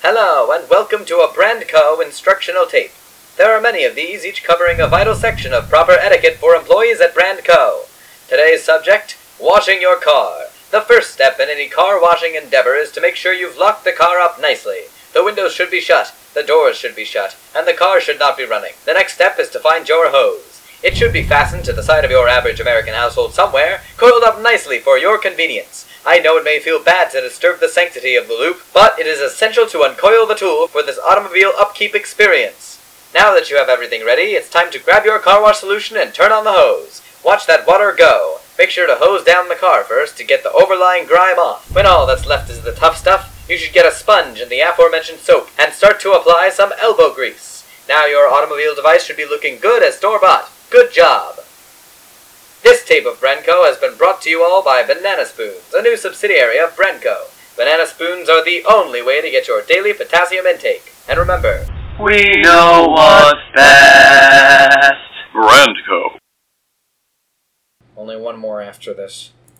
Hello, and welcome to a Brandco instructional tape. There are many of these, each covering a vital section of proper etiquette for employees at Brandco. Today's subject washing your car. The first step in any car washing endeavor is to make sure you've locked the car up nicely. The windows should be shut, the doors should be shut, and the car should not be running. The next step is to find your hose. It should be fastened to the side of your average American household somewhere, coiled up nicely for your convenience. I know it may feel bad to disturb the sanctity of the loop, but it is essential to uncoil the tool for this automobile upkeep experience. Now that you have everything ready, it's time to grab your car wash solution and turn on the hose. Watch that water go. Make sure to hose down the car first to get the overlying grime off. When all that's left is the tough stuff, you should get a sponge and the aforementioned soap and start to apply some elbow grease. Now your automobile device should be looking good as store bought. Good job. This tape of Brandco has been brought to you all by Banana Spoons, a new subsidiary of Brandco. Banana Spoons are the only way to get your daily potassium intake. And remember, We know what's best. Brandco. only one more after this.